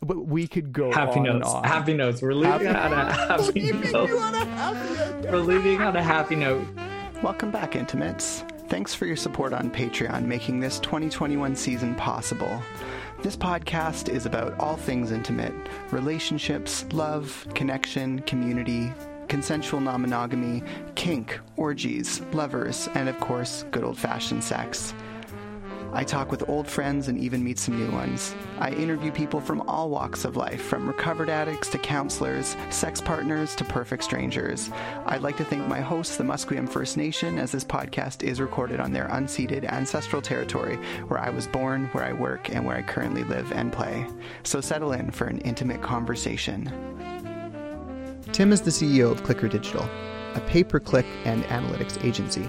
But we could go happy on notes. and on. Happy notes. We're leaving Happy- on a happy note. We're leaving on a happy note. Welcome back, Intimates. Thanks for your support on Patreon, making this 2021 season possible. This podcast is about all things intimate relationships, love, connection, community, consensual non monogamy, kink, orgies, lovers, and of course, good old fashioned sex. I talk with old friends and even meet some new ones. I interview people from all walks of life, from recovered addicts to counselors, sex partners to perfect strangers. I'd like to thank my hosts, the Musqueam First Nation, as this podcast is recorded on their unceded ancestral territory where I was born, where I work, and where I currently live and play. So settle in for an intimate conversation. Tim is the CEO of Clicker Digital, a pay per click and analytics agency.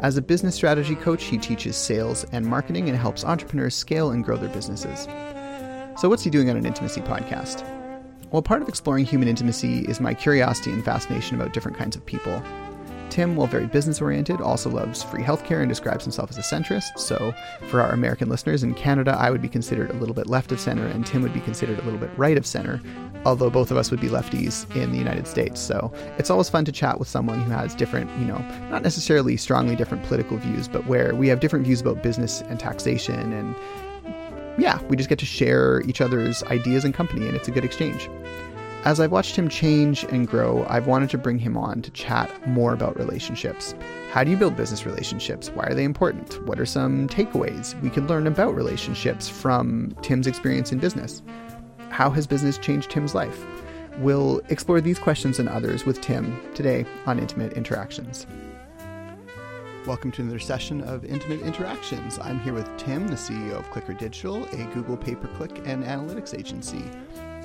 As a business strategy coach, he teaches sales and marketing and helps entrepreneurs scale and grow their businesses. So, what's he doing on an intimacy podcast? Well, part of exploring human intimacy is my curiosity and fascination about different kinds of people. Tim, while very business oriented, also loves free healthcare and describes himself as a centrist. So, for our American listeners in Canada, I would be considered a little bit left of center, and Tim would be considered a little bit right of center, although both of us would be lefties in the United States. So, it's always fun to chat with someone who has different, you know, not necessarily strongly different political views, but where we have different views about business and taxation. And yeah, we just get to share each other's ideas and company, and it's a good exchange. As I've watched him change and grow, I've wanted to bring him on to chat more about relationships. How do you build business relationships? Why are they important? What are some takeaways we could learn about relationships from Tim's experience in business? How has business changed Tim's life? We'll explore these questions and others with Tim today on Intimate Interactions. Welcome to another session of Intimate Interactions. I'm here with Tim, the CEO of Clicker Digital, a Google pay per click and analytics agency.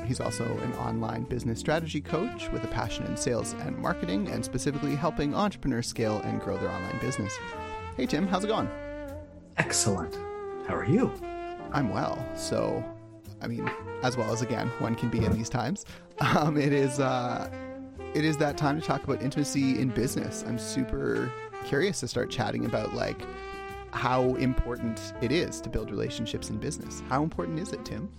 He's also an online business strategy coach with a passion in sales and marketing, and specifically helping entrepreneurs scale and grow their online business. Hey, Tim, how's it going? Excellent. How are you? I'm well. So, I mean, as well as again, one can be in these times. Um, it is uh, it is that time to talk about intimacy in business. I'm super curious to start chatting about like how important it is to build relationships in business. How important is it, Tim?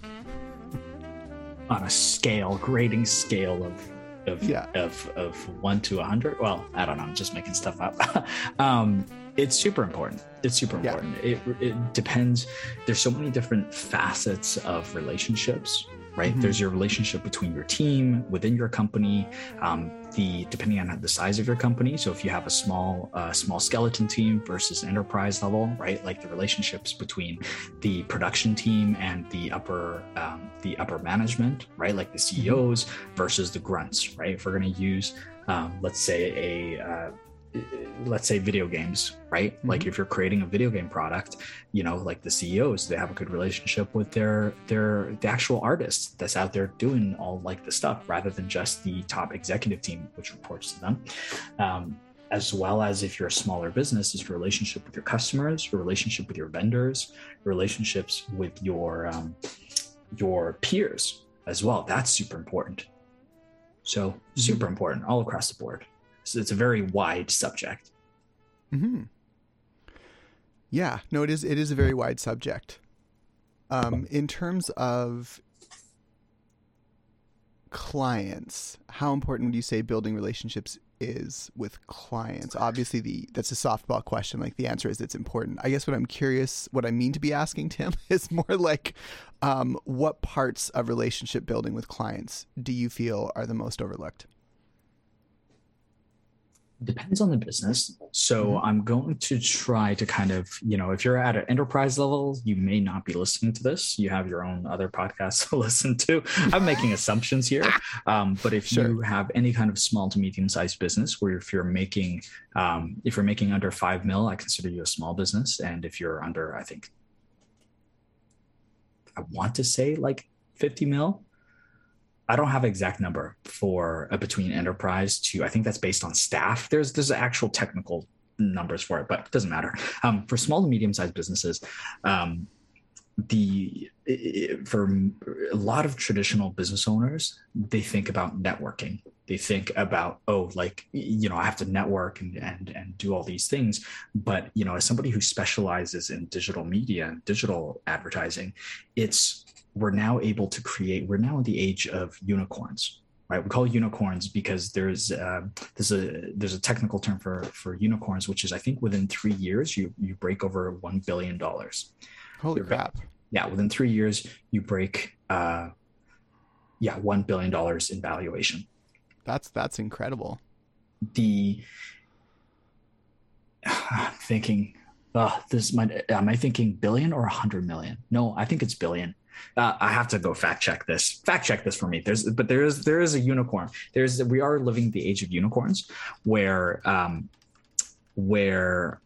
On a scale, grading scale of of Yeah. of of one to a hundred. Well, I don't know. I'm just making stuff up. um, it's super important. It's super Yeah. important. It it depends. There's so many different facets of relationships. Right. Mhm. There's your relationship between your team, within your company, um, the depending on the size of your company. So if you have a small uh, small skeleton team versus enterprise level, right? Like the relationships between the production team and the upper um, the upper management, right? Like the CEOs versus the grunts, right? If we're going to use, um, let's say a uh, let's say video games right? Like if you're creating a video game product you know like the ceos they have a good relationship with their their the actual artists that's out there doing all like the stuff rather than just the top executive team which reports to them. Um, as well as if you're a smaller business is your relationship with your customers your relationship with your vendors relationships with your um, your peers as well. That's super important. So super important all across the board so it's a very wide subject Hmm. Yeah. No, it is. It is a very wide subject. Um, in terms of clients, how important would you say building relationships is with clients? Obviously, the that's a softball question. Like the answer is it's important. I guess what I'm curious, what I mean to be asking Tim, is more like, um, what parts of relationship building with clients do you feel are the most overlooked? Depends on the business. So Mhm. i'm going to try to kind of you know if you're at an enterprise level you may not be listening to this. You have your own other podcasts to listen to. I'm making assumptions here. Um, but if Sure. you have any kind of small to medium sized business where if you're making um, if you're making under five mil i consider you a small business. And if you're under i think i want to say like 50 mil I don't have an exact number for between enterprise to I think that's based on staff. There's there's actual technical numbers for it, but it doesn't matter. Um, for small to medium sized businesses, um, the for a lot of traditional business owners, they think about networking, they think about oh like you know i have to network and and, and do all these things. But you know as somebody who specializes in digital media and digital advertising it's we're now able to create we're now in the age of unicorns right? We call unicorns because there's uh, there's a there's a technical term for for unicorns which is i think within three years you you break over one billion dollars. Holy crap. Yeah within three years you break uh yeah one billion dollars in valuation that's that's incredible. The I'm thinking, uh, this might am I thinking billion or a hundred million? No, I think it's billion. Uh, I have to go fact check this. Fact check this for me. There's, but there is there is a unicorn. There's we are living the age of unicorns, where um, where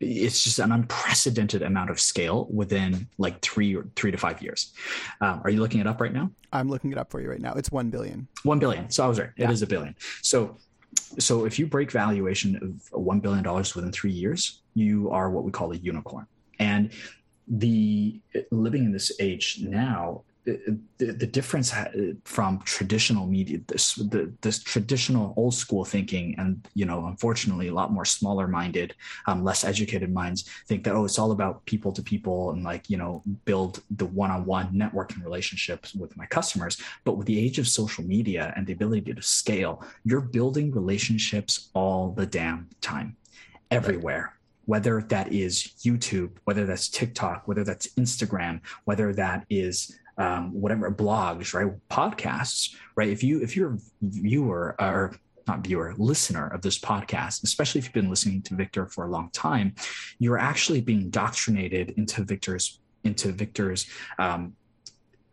it's just an unprecedented amount of scale within like three or three to five years. Um, are you looking it up right now? I'm looking it up for you right now. It's one billion. One billion. So I was right. It yeah. is a billion. So so if you break valuation of one billion dollars within three years, you are what we call a unicorn. And the living in this age now the, the difference from traditional media this the, this traditional old school thinking and you know unfortunately a lot more smaller minded um, less educated minds think that oh it's all about people to people and like you know build the one-on-one networking relationships with my customers. But with the age of social media and the ability to scale you're building relationships all the damn time everywhere. Whether that is YouTube, whether that's TikTok, whether that's Instagram, whether that is um, whatever blogs, right, podcasts, right. If you if you're a viewer or not viewer, listener of this podcast, especially if you've been listening to Victor for a long time, you're actually being indoctrinated into Victor's into Victor's um,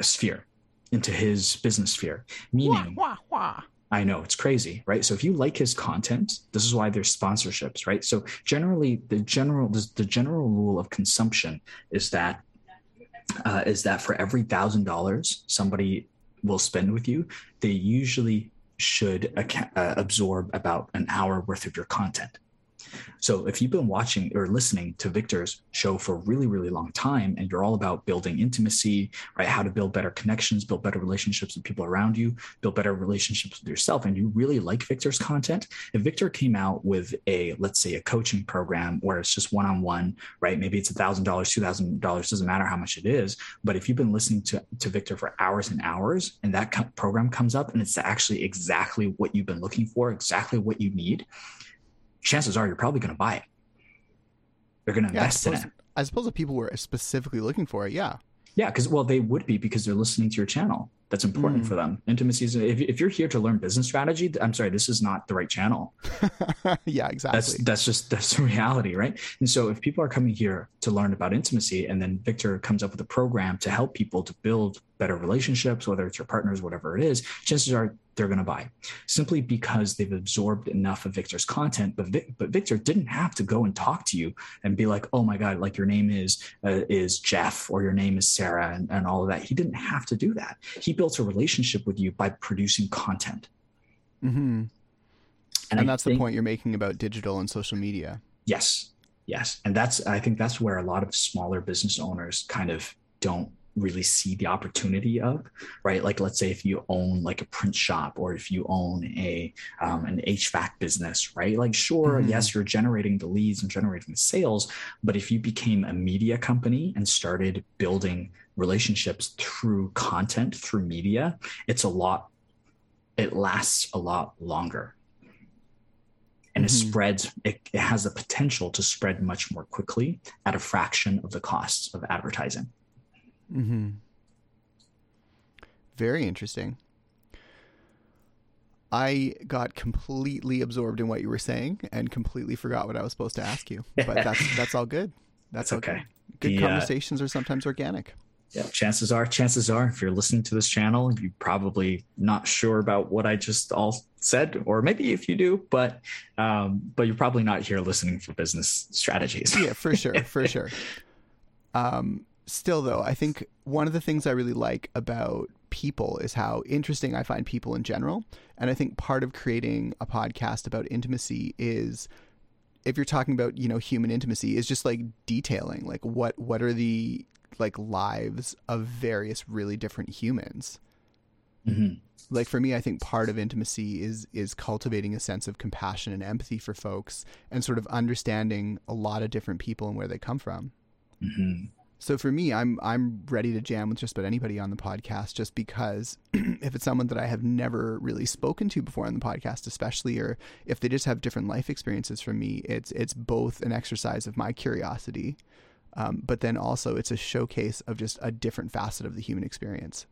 sphere, into his business sphere. Meaning, wah, wah, wah. I know it's crazy, right? So if you like his content, this is why there's sponsorships, right? So generally, the general the general rule of consumption is that uh, is that for every thousand dollars somebody will spend with you, they usually should uh, absorb about an hour worth of your content. So if you've been watching or listening to Victor's show for a really, really long time and you're all about building intimacy, right? How to build better connections, build better relationships with people around you, build better relationships with yourself, and you really like Victor's content, if Victor came out with a, let's say, a coaching program where it's just one on one, right? Maybe it's $1,000, $2,000, doesn't matter how much it is. But if you've been listening to, to Victor for hours and hours and that co- program comes up and it's actually exactly what you've been looking for, exactly what you need, chances are you're probably going to buy it. They're going to invest yeah, suppose, in it. I suppose if people were specifically looking for it, yeah. Yeah, because well, they would be because they're listening to your channel. That's important mm. for them. Intimacy is if, if you're here to learn business strategy, I'm sorry, this is not the right channel. yeah, exactly. That's that's just that's the reality, right? And so if people are coming here to learn about intimacy, and then Victor comes up with a program to help people to build better relationships, whether it's your partners, whatever it is, chances are they're going to buy simply because they've absorbed enough of Victor's content. But Vic, but Victor didn't have to go and talk to you and be like, oh my god, like your name is uh, is Jeff or your name is Sarah and, and all of that. He didn't have to do that. He built a relationship with you by producing content. Mm-hmm. And, and that's think, the point you're making about digital and social media. Yes, yes, and that's I think that's where a lot of smaller business owners kind of don't really see the opportunity of right like let's say if you own like a print shop or if you own a um, an hvac business right like sure mm-hmm. yes you're generating the leads and generating the sales but if you became a media company and started building relationships through content through media it's a lot it lasts a lot longer and mm-hmm. it spreads it, it has the potential to spread much more quickly at a fraction of the costs of advertising Mm-hmm. Very interesting. I got completely absorbed in what you were saying and completely forgot what I was supposed to ask you. But that's that's all good. That's, that's okay. Good, good the, uh, conversations uh, are sometimes organic. Yeah, chances are, chances are, if you're listening to this channel, you're probably not sure about what I just all said, or maybe if you do, but um, but you're probably not here listening for business strategies. yeah, for sure, for sure. Um, still though i think one of the things i really like about people is how interesting i find people in general and i think part of creating a podcast about intimacy is if you're talking about you know human intimacy is just like detailing like what what are the like lives of various really different humans Mm-hmm. Like for me, I think part of intimacy is is cultivating a sense of compassion and empathy for folks, and sort of understanding a lot of different people and where they come from. Mm-hmm. So for me, I'm I'm ready to jam with just about anybody on the podcast, just because if it's someone that I have never really spoken to before on the podcast, especially, or if they just have different life experiences from me, it's it's both an exercise of my curiosity, um, but then also it's a showcase of just a different facet of the human experience.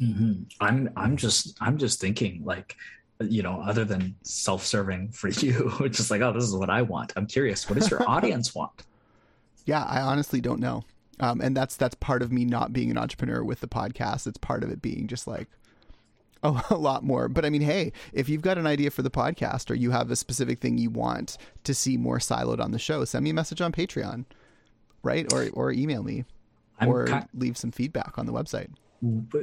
Mm-hmm. I'm I'm just I'm just thinking like you know other than self-serving for you which is like oh this is what i want i'm curious what does your audience want yeah, I honestly don't know. Um, and that's that's part of me not being an entrepreneur with the podcast. It's part of it being just like a, a lot more. But I mean, hey, if you've got an idea for the podcast or you have a specific thing you want to see more siloed on the show, send me a message on Patreon, right? Or or email me, I'm or kind- leave some feedback on the website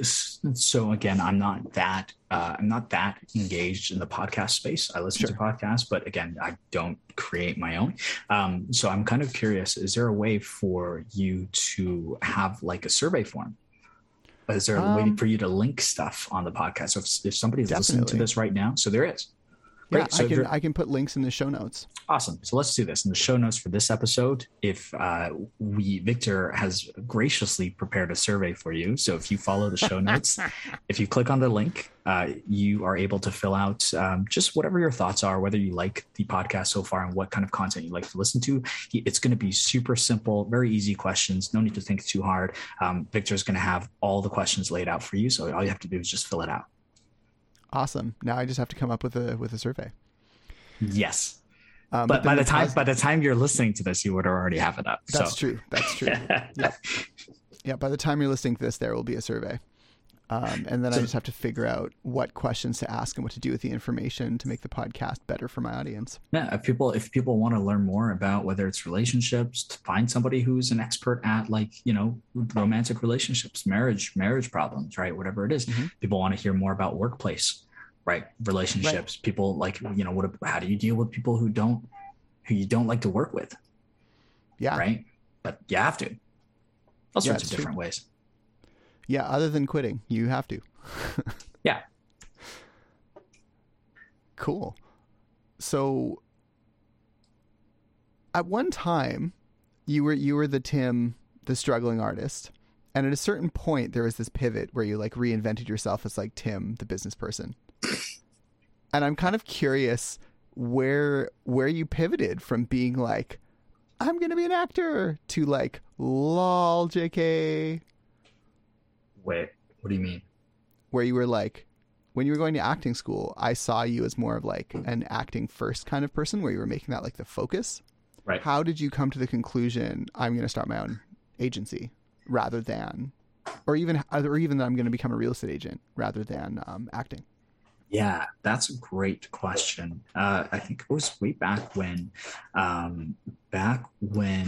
so again i'm not that uh, i'm not that engaged in the podcast space. I listen sure. to podcasts but again i don't create my own. Um, so i'm kind of curious is there a way for you to have like a survey form? Is there a um, way for you to link stuff on the podcast? So if, if somebody's definitely. listening to this right now so there is Great. Yeah, so I can I can put links in the show notes. Awesome. So let's do this in the show notes for this episode. If uh, we Victor has graciously prepared a survey for you, so if you follow the show notes, if you click on the link, uh, you are able to fill out um, just whatever your thoughts are, whether you like the podcast so far and what kind of content you like to listen to. It's going to be super simple, very easy questions. No need to think too hard. Um, Victor is going to have all the questions laid out for you, so all you have to do is just fill it out. Awesome. Now I just have to come up with a with a survey. Yes. Um, but, but by the time by the time you're listening to this, you would already have it up. That's so. true. That's true. yeah. Yeah. By the time you're listening to this, there will be a survey. Um, and then so, I just have to figure out what questions to ask and what to do with the information to make the podcast better for my audience. Yeah, if people if people want to learn more about whether it's relationships, to find somebody who's an expert at like you know romantic relationships, marriage, marriage problems, right? Whatever it is, mm-hmm. people want to hear more about workplace right. Relationships. Right. people like you know what how do you deal with people who don't who you don't like to work with? Yeah. Right? But you have to. All sorts yeah, of different true. ways. Yeah other than quitting you have to. Yeah. Cool. So at one time you were you were the tim the struggling artist and at a certain point there was this pivot where you like reinvented yourself as like tim the business person and I'm kind of curious where where you pivoted from being like I'm gonna be an actor to like lol JK. Wait, what do you mean? Where you were like when you were going to acting school, I saw you as more of like an acting first kind of person where you were making that like the focus. Right. How did you come to the conclusion I'm going to start my own agency rather than, or even, or even that I'm going to become a real estate agent rather than um, acting? Yeah, that's a great question. Uh, I think it was way back when, um, back when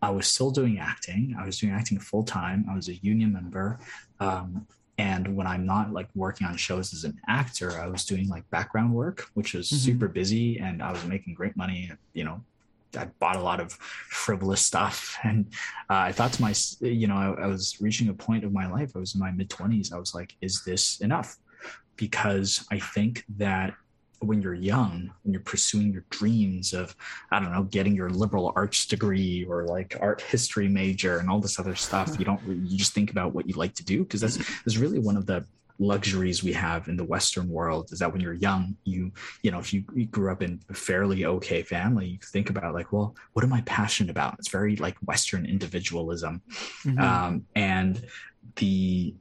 I was still doing acting. I was doing acting full time. I was a union member. Um, and when I'm not like working on shows as an actor, I was doing like background work, which was mm-hmm. super busy and I was making great money, you know, I bought a lot of frivolous stuff, and uh, I thought to my, you know, I, I, was reaching a point of my life. I was in my mid twenties. I was like, is this enough? Because I think that when you're young, when you're pursuing your dreams of, I don't know, getting your liberal arts degree or like art history major and all this other stuff, you don't, you just think about what you like to do because that's, that's really one of the luxuries we have in the western world is that when you're young you you know if you, you, grew up in a fairly okay family you think about like well what am i passionate about? It's very like western individualism. Mm-hmm. um, and the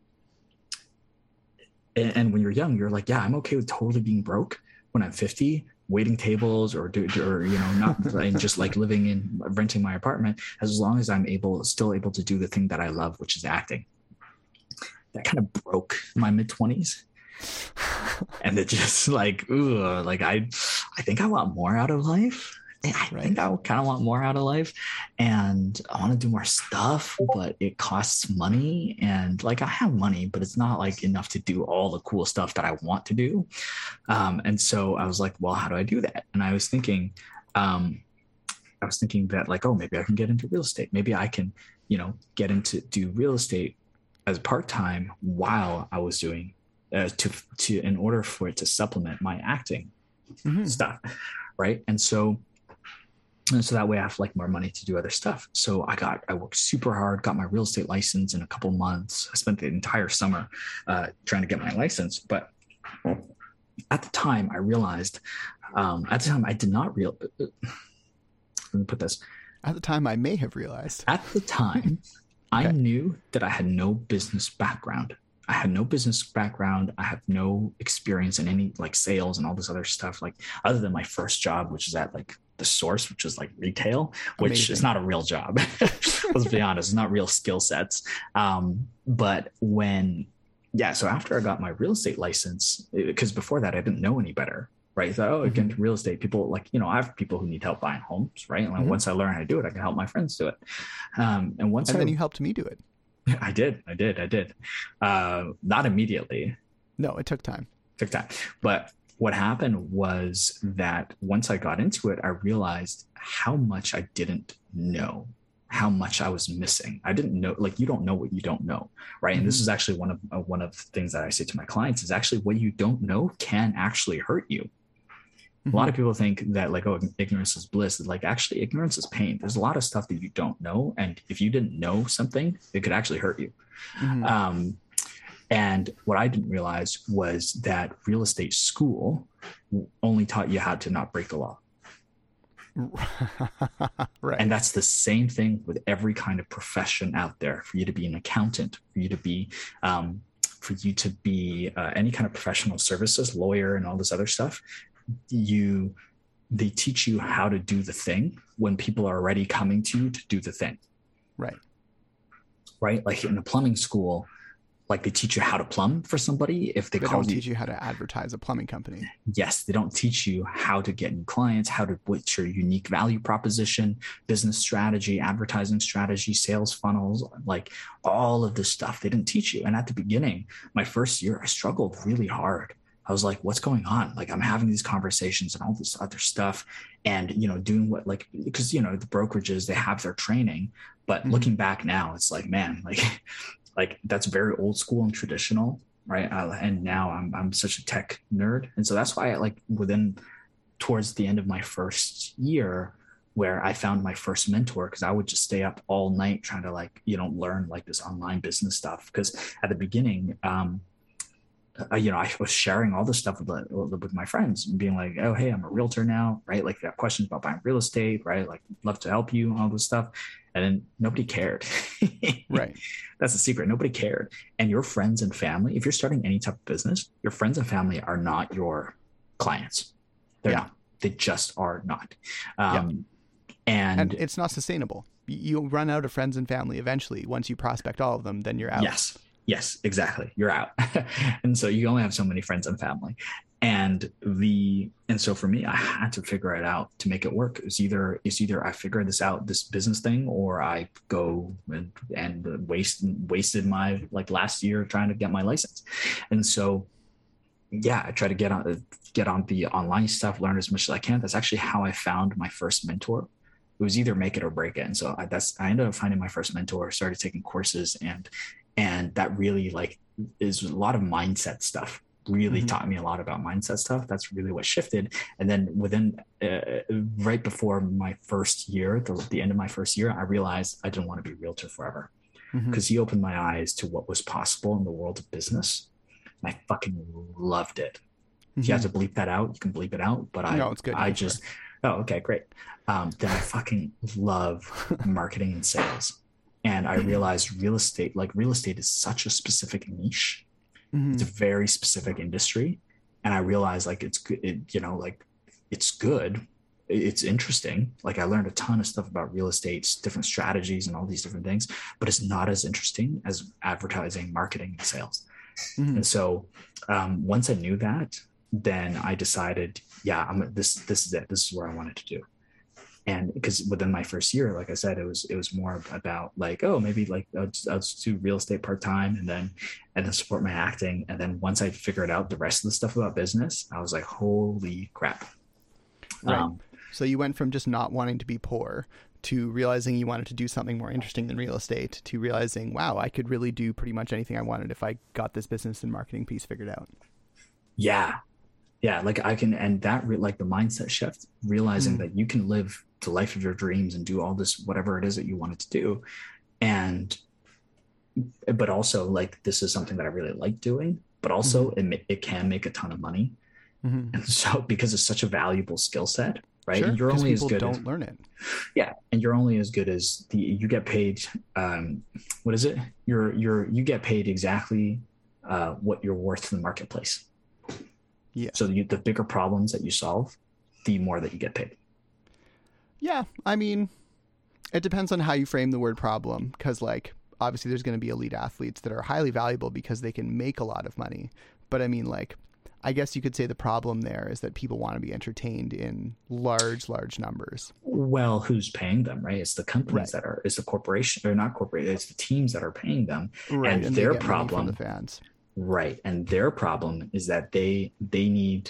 and, and when you're young you're like yeah i'm okay with totally being broke when i'm 50 waiting tables or do or you know not and just like living in renting my apartment as long as i'm able still able to do the thing that i love which is acting that kind of broke my mid twenties. and it just like, ooh, like I, I think I want more out of life. I right. think I kind of want more out of life and I want to do more stuff, but it costs money. And like I have money, but it's not like enough to do all the cool stuff that I want to do. Um, and so I was like, well, how do I do that? And I was thinking, um, I was thinking that like, oh, maybe I can get into real estate. Maybe I can, you know, get into do real estate as part time while I was doing uh, to to in order for it to supplement my acting mm-hmm. stuff, right? And so and so that way I have like more money to do other stuff. So I got I worked super hard, got my real estate license in a couple months. I spent the entire summer uh, trying to get my license, but at the time I realized um, at the time I did not real. Uh, uh, let me put this. At the time, I may have realized. At the time, okay. I knew that I had no business background. I had no business background. I have no experience in any like sales and all this other stuff, like other than my first job, which is at like the source, which is like retail, which Amazing. is not a real job. Let's be honest, it's not real skill sets. Um, but when, yeah, so after I got my real estate license, because before that I didn't know any better right? So, oh, again, mm-hmm. real estate, people like, you know, I have people who need help buying homes, right? And mm-hmm. once I learn how to do it, I can help my friends do it. Um, and once and I, then you helped me do it. I did, I did, I did. Uh, not immediately. No, it took time. It Took time. But what happened was that once I got into it, I realized how much I didn't know how much I was missing. I didn't know, like you don't know what you don't know, right? Mm-hmm. And this mm-hmm. is actually one of uh, one of the things that I say to my clients is actually what you don't know can actually hurt you. Mm-hmm. A lot of people think that like, oh, ignorance is bliss. Like actually ignorance is pain. There's a lot of stuff that you don't know. And if you didn't know something, it could actually hurt you. Mm-hmm. Um, and what I didn't realize was that real estate school only taught you how to not break the law. right. And that's the same thing with every kind of profession out there. For you to be an accountant, for you to be, um, for you to be uh, any kind of professional services, lawyer, and all this other stuff, you they teach you how to do the thing when people are already coming to you to do the thing. Right. Right. Like in a plumbing school, like they teach you how to plumb for somebody if they, they call don't you, teach you how to advertise a plumbing company yes they don't teach you how to get new clients how to what's your unique value proposition business strategy advertising strategy sales funnels like all of this stuff they didn't teach you and at the beginning my first year i struggled really hard I was like, what's going on? Like, I'm having these conversations and all this other stuff, and you know, doing what like because you know the brokerages they have their training, but mm-hmm. looking back now, it's like, man, like, like that's very old school and traditional, right? Uh, and now I'm I'm such a tech nerd, and so that's why I like within towards the end of my first year where I found my first mentor because I would just stay up all night trying to like you know learn like this online business stuff because at the beginning um, you know, I was sharing all this stuff with, with my friends, being like, "Oh, hey, I'm a realtor now, right? Like, got questions about buying real estate, right? Like, love to help you, all this stuff." And then nobody cared. right. That's the secret. Nobody cared. And your friends and family, if you're starting any type of business, your friends and family are not your clients. They're yeah. not. They just are not. Um, yeah. and, and it's not sustainable. You run out of friends and family eventually. Once you prospect all of them, then you're out. Yes Yes, exactly. You're out. and so you only have so many friends and family. And the and so for me, I had to figure it out to make it work. It's either it's either I figure this out, this business thing, or I go and, and waste wasted my like last year trying to get my license. And so yeah, I try to get on get on the online stuff, learn as much as I can. That's actually how I found my first mentor it was either make it or break it. And so I, that's I ended up finding my first mentor, started taking courses, and and that really like is a lot of mindset stuff really mm-hmm. taught me a lot about mindset stuff that's really what shifted and then within uh, right before my first year the, the, end of my first year i realized i didn't want to be realtor forever because mm-hmm. he opened my eyes to what was possible in the world of business and i fucking loved it mm-hmm. if you have to bleep that out you can bleep it out but i no, it's good. i just oh okay great um, then i fucking love marketing and sales and I mm-hmm. realized real estate, like real estate is such a specific niche. Mm-hmm. It's a very specific industry. And I realized like it's good, it, you know, like it's good. It's interesting. Like I learned a ton of stuff about real estate, different strategies and all these different things, but it's not as interesting as advertising, marketing, and sales. Mm-hmm. And so um, once I knew that, then I decided, yeah, I'm this. This is it. This is where I wanted to do and because within my first year like i said it was it was more about like oh maybe like i'll just, I'll just do real estate part-time and then and then support my acting and then once i figured out the rest of the stuff about business i was like holy crap right. Um, so you went from just not wanting to be poor to realizing you wanted to do something more interesting than real estate to realizing, wow, I could really do pretty much anything I wanted if I got this business and marketing piece figured out. Yeah. Yeah. Like I can, and that, re- like the mindset shift, realizing Mm. that you can live the life of your dreams and do all this, whatever it is that you wanted to do. And, but also like, this is something that I really like doing, but also Mm-hmm. it, it can make a ton of money. Mhm. And so, because it's such a valuable skill set, right? Sure, you're only as good don't as, learn it. yeah and you're only as good as the you get paid um what is it you're you're you get paid exactly uh what you're worth to the marketplace Yeah. so you, the bigger problems that you solve the more that you get paid Yeah, I mean, it depends on how you frame the word problem because, like, obviously there's going to be elite athletes that are highly valuable because they can make a lot of money. But I mean, like, I guess you could say the problem there is that people want to be entertained in large, large numbers. well who's paying them right it's the companies Right. that are it's the corporation or not corporate it's the teams that are paying them Right. And they their problem- the fans. Right and their problem is that they they need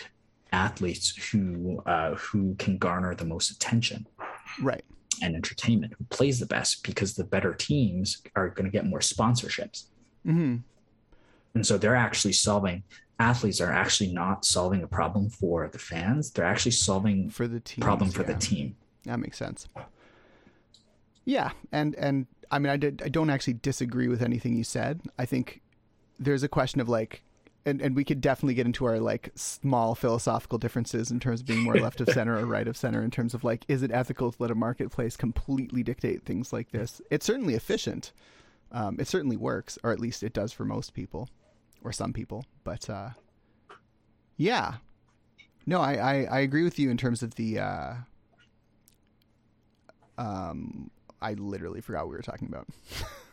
athletes who uh who can garner the most attention Right. and entertainment who plays the best because the better teams are going to get more sponsorships. hmm And so they're actually solving athletes are actually not solving a problem for the fans. They're actually solving For the team. problem for the team. That makes sense. Yeah, and and I mean, I did. I don't actually disagree with anything you said. I think there's a question of like, and and we could definitely get into our like small philosophical differences in terms of being more left of center or right of center in terms of like, is it ethical to let a marketplace completely dictate things like this? It's certainly efficient. Um, it certainly works, or at least it does for most people, or some people. But uh, yeah, no, I, I I agree with you in terms of the. Uh, um, I literally forgot what we were talking about.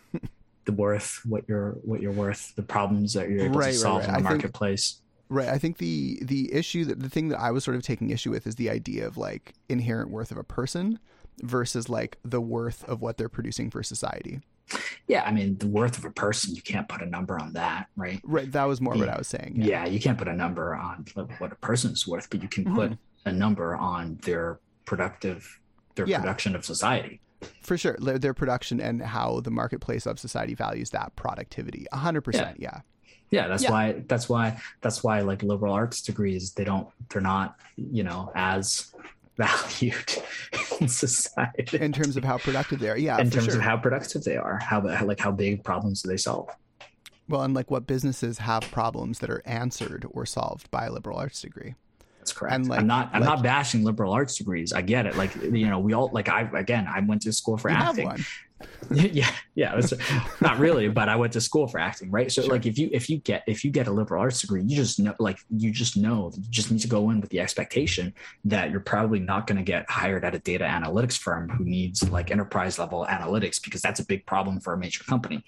The worth, what you're what you're worth, the problems that you're able Right, to solve right. in the I think- marketplace. Right. I think the the issue that the thing that I was sort of taking issue with is the idea of like inherent worth of a person versus like the worth of what they're producing for society. Yeah, I mean the worth of a person, you can't put a number on that, right? Right. That was more what I was saying. Yeah, you can't put a number on what a person's worth, but you can put Mhm. a number on their productive their Yeah. production of society. For sure. Their, their production and how the marketplace of society values that productivity. A hundred percent. Yeah. Yeah, that's Yeah. why that's why that's why like liberal arts degrees they don't they're not you know as valued in society In terms of how productive they are. Yeah. in terms sure. of how productive they are how like how big problems do they solve well, and like what businesses have problems that are answered or solved by a liberal arts degree. That's correct. And, like- i'm not i'm like- not bashing liberal arts degrees. I get it. Like you know we all like i again i went to school for acting. yeah yeah it's, not really but i went to school for acting right so Sure. like if you if you get if you get a liberal arts degree you just know like you just know you just need to go in with the expectation that you're probably not going to get hired at a data analytics firm who needs like enterprise level analytics because that's a big problem for a major company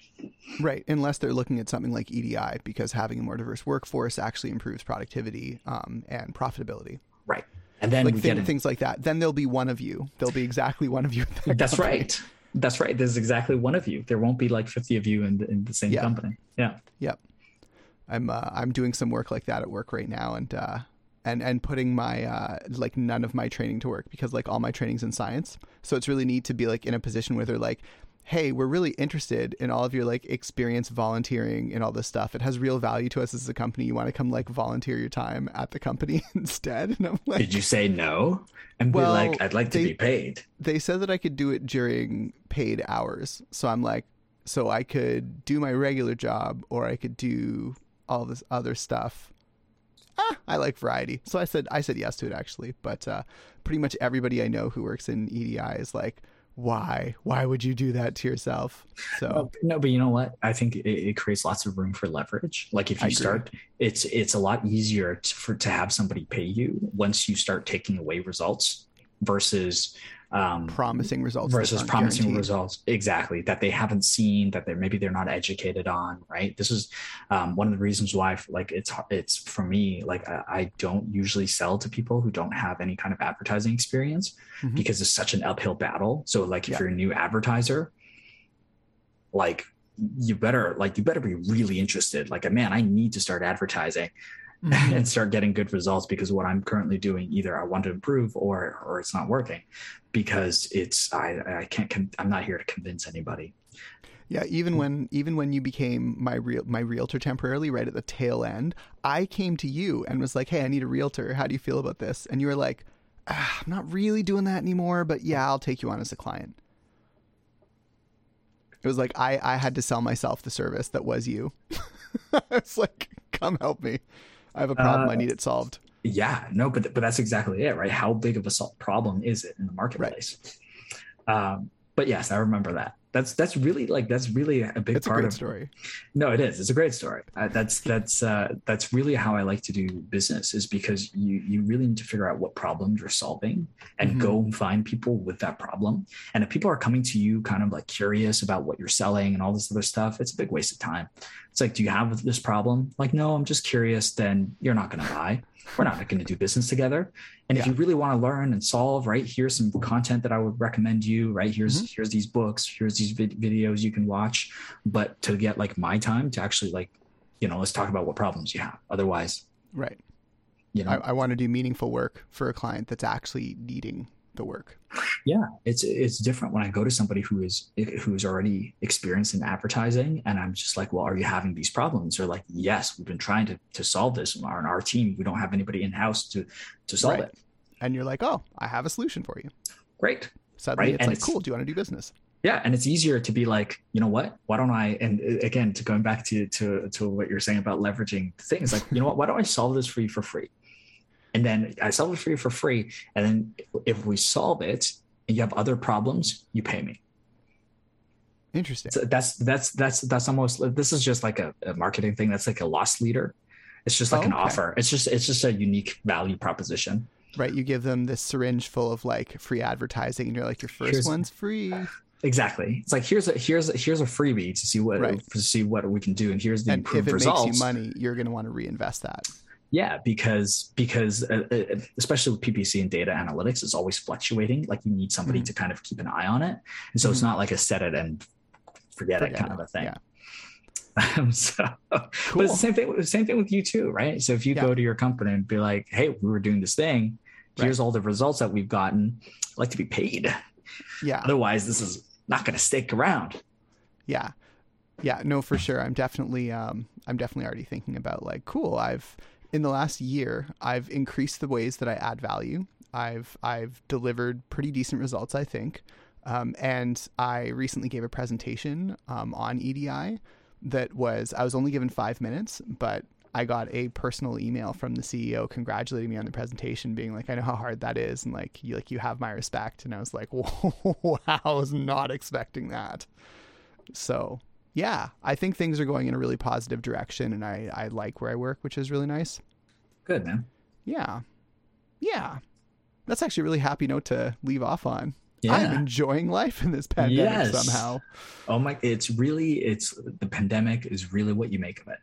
Right, unless they're looking at something like EDI, because having a more diverse workforce actually improves productivity um, and profitability. right and then like we thi- get in, things like that. Then there'll be one of you. There'll be exactly one of you. that that's company. right that's right there's exactly one of you there won't be like 50 of you in the, in the same Yeah. company yeah Yep. I'm uh, I'm doing some work like that at work right now, and uh, and and putting my uh, like none of my training to work because like all my training's in science. So it's really neat to be like in a position where they're like, hey, we're really interested in all of your like experience volunteering and all this stuff. It has real value to us as a company. You want to come like volunteer your time at the company instead? And I'm like, did you say no and Well, be like i'd like to they- be paid they said that I could do it during paid hours. So I'm like, so I could do my regular job or I could do all this other stuff. Ah, I like variety. So I said I said yes to it actually, but uh, pretty much everybody I know who works in EDI is like, why? Why would you do that to yourself? So No, no, but you know what? I think it, it creates lots of room for leverage. Like if you start, it's it's a lot easier to, for to have somebody pay you once you start taking away results versus um, promising results versus promising guaranteed. results exactly that they haven't seen that they're maybe they're not educated on right this is um, one of the reasons why like it's it's for me like I, I don't usually sell to people who don't have any kind of advertising experience Mhm. because it's such an uphill battle so like if Yeah. you're a new advertiser like you better like you better be really interested like man i need to start advertising mm-hmm. and start getting good results because what I'm currently doing either I want to improve or or it's not working because it's I I can't I'm not here to convince anybody. Yeah, even when even when you became my real my realtor temporarily, right at the tail end, I came to you and was like, "Hey, I need a realtor. How do you feel about this?" And you were like, ah, "I'm not really doing that anymore, but yeah, I'll take you on as a client." It was like I I had to sell myself the service that was you. it's like, "Come help me. I have a problem. Uh, I need it solved." Yeah, no, but but that's exactly it, right? How big of a problem is it in the marketplace? Right. Um, but yes, I remember that that's that's really like that's really a big it's part a of story. No, it is. It's a great story. Uh, that's that's uh, that's really how I like to do business is because you you really need to figure out what problem you're solving and mm-hmm. go and find people with that problem. And if people are coming to you kind of like curious about what you're selling and all this other stuff, it's a big waste of time. It's like, do you have this problem? Like, no, I'm just curious. Then you're not going to buy we're not going to do business together and yeah. if you really want to learn and solve right here's some content that i would recommend you right here's mm-hmm. here's these books here's these vid- videos you can watch but to get like my time to actually like you know let's talk about what problems you have otherwise right you know I, I want to do meaningful work for a client that's actually needing the work. Yeah it's it's different when i go to somebody who is who's already experienced in advertising and i'm just like well are you having these problems? Or like yes we've been trying to, to solve this on our, our team. We don't have anybody in house to to solve right. it. And you're like oh i have a solution for you. Great. Suddenly right? it's and like it's, cool do you want to do business? Yeah and it's easier to be like you know what? Why don't i and again to going back to to to what you're saying about leveraging things like you know what? Why don't i solve this for you for free and then I solve it for you for free. And then if we solve it and you have other problems, you pay me. Interesting. So that's that's that's that's almost this is just like a, a marketing thing. That's like a loss leader. It's just like oh, an offer. It's just it's just a unique value proposition. Right. You give them this syringe full of like free advertising, and you're like, your first here's, one's free. Exactly. It's like here's a here's a, here's a freebie to see what right. to see what we can do, and here's the and improved if it results. makes you money, you're going to want to reinvest that. Yeah, because because uh, uh, especially with PPC and data analytics, it's always fluctuating. Like you need somebody mm-hmm. to kind of keep an eye on it, and so mm-hmm. it's not like a set it and forget, forget it kind it. of a thing. Yeah. Um, so, cool. but it's the same thing. Same thing with you too, right? So if you yeah. go to your company and be like, "Hey, we were doing this thing. Here's right. all the results that we've gotten. I'd like to be paid." Yeah. Otherwise, this is not going to stick around. Yeah. Yeah. No, for sure. I'm definitely. Um, I'm definitely already thinking about like, cool. I've in the last year, I've increased the ways that I add value. I've I've delivered pretty decent results, I think. Um, and I recently gave a presentation um, on EDI that was I was only given five minutes, but I got a personal email from the CEO congratulating me on the presentation, being like, "I know how hard that is, and like you like you have my respect." And I was like, "Wow, I was not expecting that." So yeah, I think things are going in a really positive direction, and I I like where I work, which is really nice. Good man. Yeah, yeah. That's actually a really happy note to leave off on. Yeah. I'm enjoying life in this pandemic yes. somehow. Oh my! It's really it's the pandemic is really what you make of it.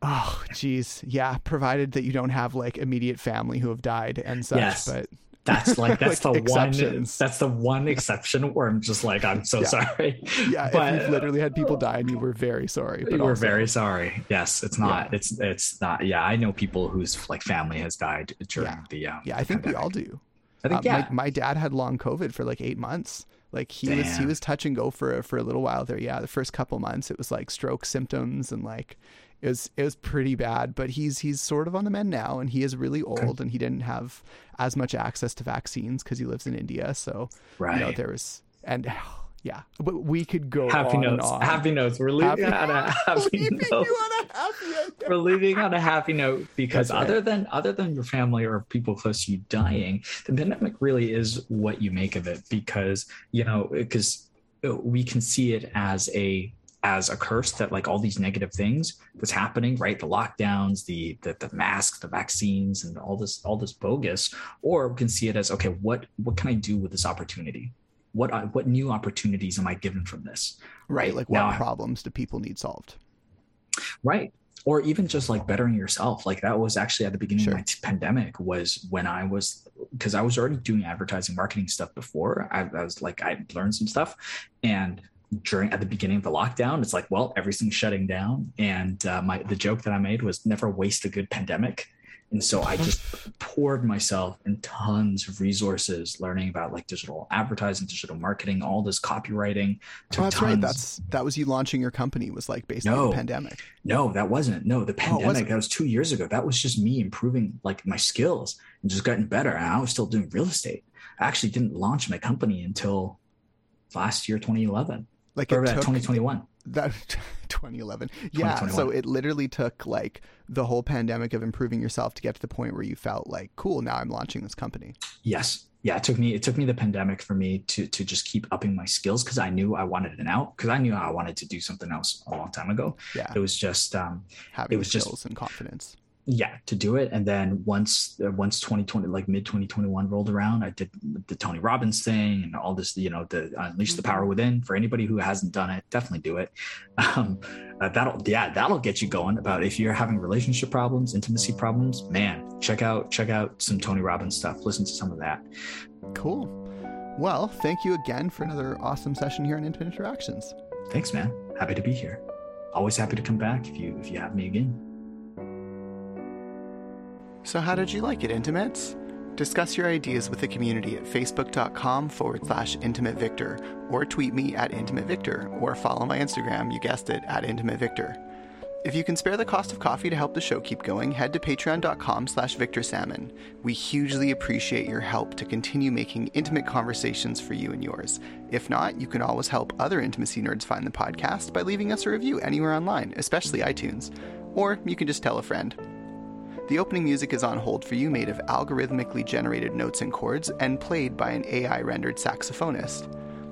Oh, geez, yeah. Provided that you don't have like immediate family who have died and such, yes. but that's like that's like the one that's the one exception where I'm just like I'm so yeah. sorry. Yeah, but, if you've literally had people die and you were very sorry. But we're also, very sorry. Yes, it's not. Yeah. It's it's not. Yeah, I know people whose like family has died during yeah. the. Um, yeah, I think pandemic. we all do. I think uh, yeah. My, my, dad had long COVID for like eight months. Like he Damn. was he was touch and go for for a little while there. Yeah, the first couple months it was like stroke symptoms and like it was it was pretty bad. But he's he's sort of on the mend now, and he is really old, and he didn't have as much access to vaccines because he lives in India. So right. you know there was and. Yeah, but we could go happy notes. Happy notes. We're leaving happy, on a happy note. A happy We're leaving on a happy note because right. other than other than your family or people close to you dying, the pandemic really is what you make of it. Because you know, because we can see it as a as a curse that like all these negative things that's happening right? The lockdowns the, the the masks the vaccines and all this all this bogus. Or we can see it as okay what what can i do with this opportunity? What uh, what new opportunities am i given from this? Right like what now, problems do people need solved? Right. Or even just like bettering yourself. Like that was actually at the beginning sure. of my t- pandemic was when i was because i was already doing advertising marketing stuff before. I, I was like i learned some stuff. And during at the beginning of the lockdown. It's like, well, everything's shutting down, and uh, my the joke that I made was never waste a good pandemic. And so I just poured myself in tons of resources learning about like digital advertising, digital marketing, all this copywriting. Oh, that's tons. right. That's that was you launching your company was like based no, on the pandemic. No, that wasn't. No, the oh, pandemic oh, that was two years ago. That was just me improving like my skills and just getting better. And I was still doing real estate. I actually didn't launch my company until last year, 2011. Like or, uh, 2021 that 2011 yeah so it literally took like the whole pandemic of improving yourself to get to the point where you felt like cool now i'm launching this company. Yes. Yeah it took me it took me the pandemic for me to to just keep upping my skills because i knew i wanted an out because i knew i wanted to do something else a long time ago. Yeah. It was just um Having it was skills just and confidence yeah to do it. And then once uh, once 2020 like mid 2021 rolled around i did the tony robbins thing and all this you know the unleash the power mm-hmm. within. For anybody who hasn't done it definitely do it. Um, uh, that'll yeah that'll get you going about if you're having relationship problems intimacy problems man check out check out some tony robbins stuff. Listen to some of that. Cool. Well thank you again for another awesome session here on intimate interactions. Thanks man. Happy to be here. Always happy to come back if you if you have me again so, how did you like it, Intimates? Discuss your ideas with the community at facebook.com forward slash intimate victor, or tweet me at intimate victor, or follow my Instagram, you guessed it, at intimate victor. If you can spare the cost of coffee to help the show keep going, head to patreon.com slash victorsalmon. We hugely appreciate your help to continue making intimate conversations for you and yours. If not, you can always help other intimacy nerds find the podcast by leaving us a review anywhere online, especially iTunes. Or you can just tell a friend. The opening music is on hold for you, made of algorithmically generated notes and chords, and played by an AI rendered saxophonist.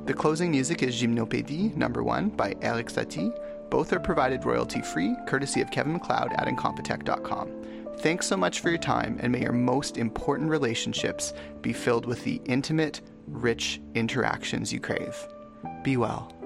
The closing music is Gymnopédie number 1 by Erik Satie. Both are provided royalty free, courtesy of Kevin MacLeod at Incompetech.com. Thanks so much for your time, and may your most important relationships be filled with the intimate, rich interactions you crave. Be well.